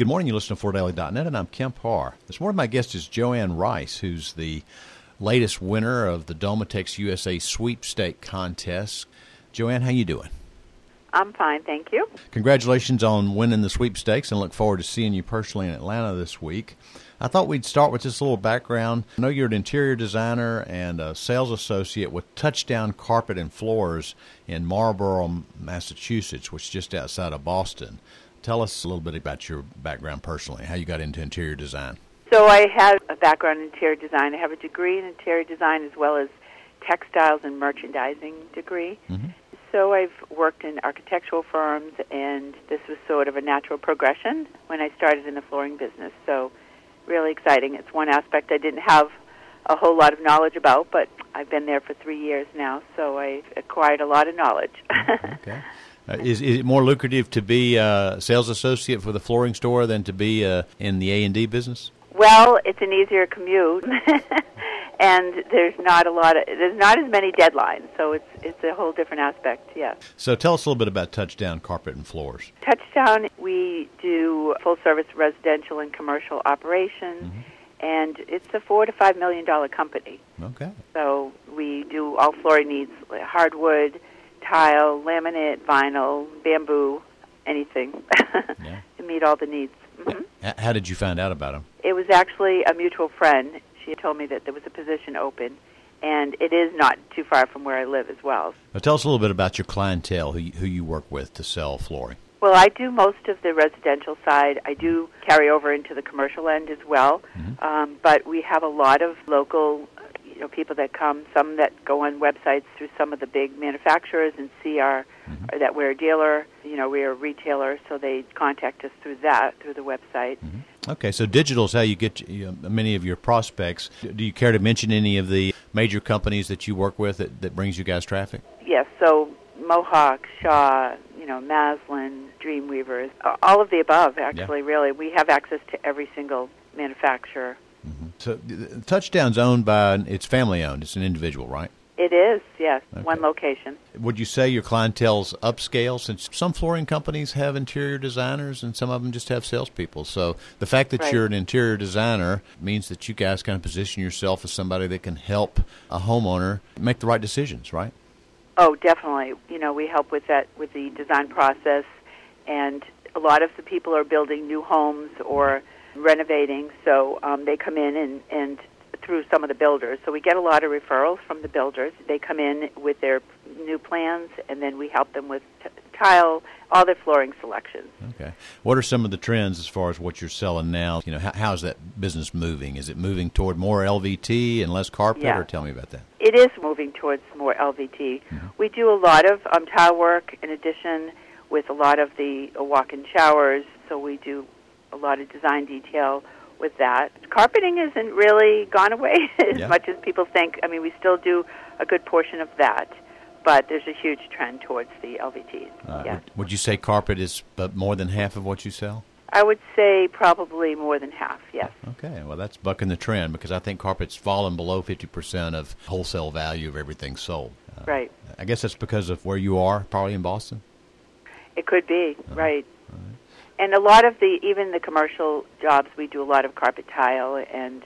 Good morning. You listen to FloorDaily.net, and I'm Kemp Harr. This morning, my guest is Joanne Rice, who's the latest winner of the Domotex USA Sweepstake Contest. Joanne, how you doing? I'm fine, thank you. Congratulations on winning the sweepstakes, and look forward to seeing you personally in Atlanta this week. I thought we'd start with just a little background. I know you're an interior designer and a sales associate with Touchdown Carpet and Floors in Marlborough, Massachusetts, which is just outside of Boston. Tell us a little bit about your background personally, how you got into interior design. So I have a background in interior design. I have a degree in interior design as well as textiles and merchandising degree. Mm-hmm. So I've worked in architectural firms, and this was sort of a natural progression when I started in the flooring business. So really exciting. It's one aspect I didn't have a whole lot of knowledge about, but I've been there for three years now, so I've acquired a lot of knowledge. okay. Uh, is, is it more lucrative to be a sales associate for the flooring store than to be uh, in the A and D business? Well, it's an easier commute, and there's not a lot of there's not as many deadlines, so it's it's a whole different aspect. Yes. So tell us a little bit about Touchdown Carpet and Floors. Touchdown, we do full service residential and commercial operations. Mm-hmm and it's a four to five million dollar company. Okay. So we do all flooring needs: hardwood, tile, laminate, vinyl, bamboo, anything yeah. to meet all the needs. Mm-hmm. How did you find out about them? It was actually a mutual friend. She told me that there was a position open, and it is not too far from where I live as well. Now tell us a little bit about your clientele, who you, who you work with to sell flooring. Well, I do most of the residential side. I do carry over into the commercial end as well, mm-hmm. um, but we have a lot of local you know people that come, some that go on websites through some of the big manufacturers and see our mm-hmm. that we're a dealer. You know, we're a retailer, so they contact us through that through the website. Mm-hmm. Okay, so digital is how you get you know, many of your prospects. Do you care to mention any of the major companies that you work with that, that brings you guys traffic? Yes, so Mohawk, Shaw, you know, Masland, Dreamweavers, all of the above. Actually, yeah. really, we have access to every single manufacturer So, uh, Touchdown's owned by it's family owned. It's an individual, right? It is, yes, okay. one location. Would you say your clientele's upscale? Since some flooring companies have interior designers and some of them just have salespeople. So the fact that right. you're an interior designer means that you guys kind of position yourself as somebody that can help a homeowner make the right decisions, right? Oh, definitely. You know, we help with that with the design process, and a lot of the people are building new homes or renovating, so um, they come in and, and through some of the builders. So we get a lot of referrals from the builders. They come in with their new plans, and then we help them with t- tile, all their flooring selections. Okay. What are some of the trends as far as what you're selling now? You know, how, how's that business moving? Is it moving toward more LVT and less carpet, yeah. or tell me about that? It is moving towards more LVT. Mm-hmm. We do a lot of um, tile work in addition with a lot of the uh, walk-in showers. So we do a lot of design detail with that. Carpeting isn't really gone away as yeah. much as people think. I mean, we still do a good portion of that, but there's a huge trend towards the LVTs. Uh, yeah. would, would you say carpet is but more than half of what you sell? I would say probably more than half, yes. Okay, well, that's bucking the trend because I think carpet's fallen below 50% of wholesale value of everything sold. Uh, right. I guess that's because of where you are, probably in Boston? It could be, uh, right and a lot of the even the commercial jobs we do a lot of carpet tile and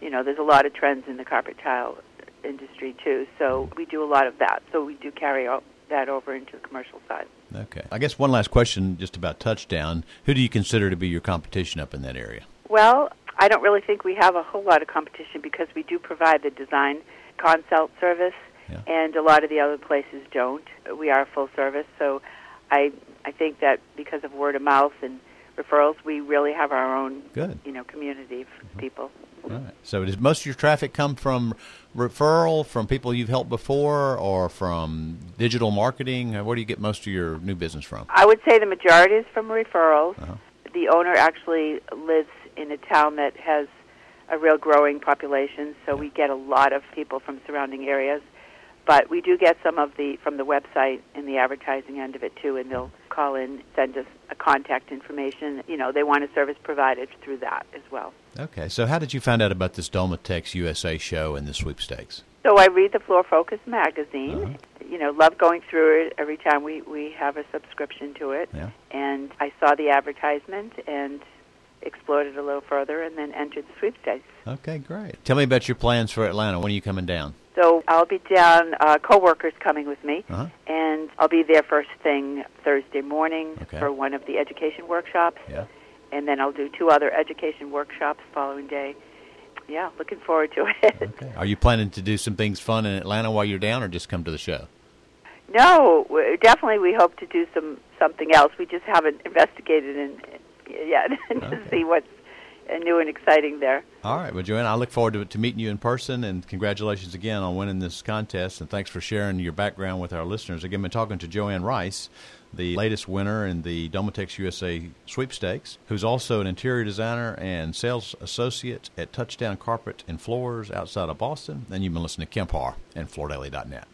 you know there's a lot of trends in the carpet tile industry too. So we do a lot of that. So we do carry that over into the commercial side. Okay. I guess one last question just about touchdown. Who do you consider to be your competition up in that area? Well i don't really think we have a whole lot of competition because we do provide the design consult service yeah. and a lot of the other places don't. We are full service so i I think that because of word of mouth and referrals, we really have our own, Good. you know, community of mm-hmm. people. Right. So, does most of your traffic come from referral from people you've helped before, or from digital marketing? Where do you get most of your new business from? I would say the majority is from referrals. Uh-huh. The owner actually lives in a town that has a real growing population, so we get a lot of people from surrounding areas. But we do get some of the from the website and the advertising end of it too, and they'll call in, send us a contact information. You know, they want a service provided through that as well. Okay, so how did you find out about this Domotex USA show and the sweepstakes? So I read the Floor Focus magazine. Uh-huh. you know, love going through it every time we we have a subscription to it. Yeah. And I saw the advertisement and explored it a little further, and then entered the sweepstakes. Okay, great. Tell me about your plans for Atlanta. When are you coming down? So I'll be down. Uh, coworkers coming with me, Uh-huh. and I'll be there first thing Thursday morning Okay. for one of the education workshops, Yeah. and then I'll do two other education workshops following day. Yeah, looking forward to it. Okay. Are you planning to do some things fun in Atlanta while you're down, or just come to the show? No, definitely we hope to do some something else. We just haven't investigated in, yet to see what's new and exciting there. All right, well, Joanne, I look forward to, to meeting you in person, and congratulations again on winning this contest, and thanks for sharing your background with our listeners. Again, been talking to Joanne Rice, the latest winner in the Domotex USA sweepstakes, who's also an interior designer and sales associate at Touchdown Carpet and Floors outside of Boston. And you've been listening to Kemp Harr and FloorDaily.net.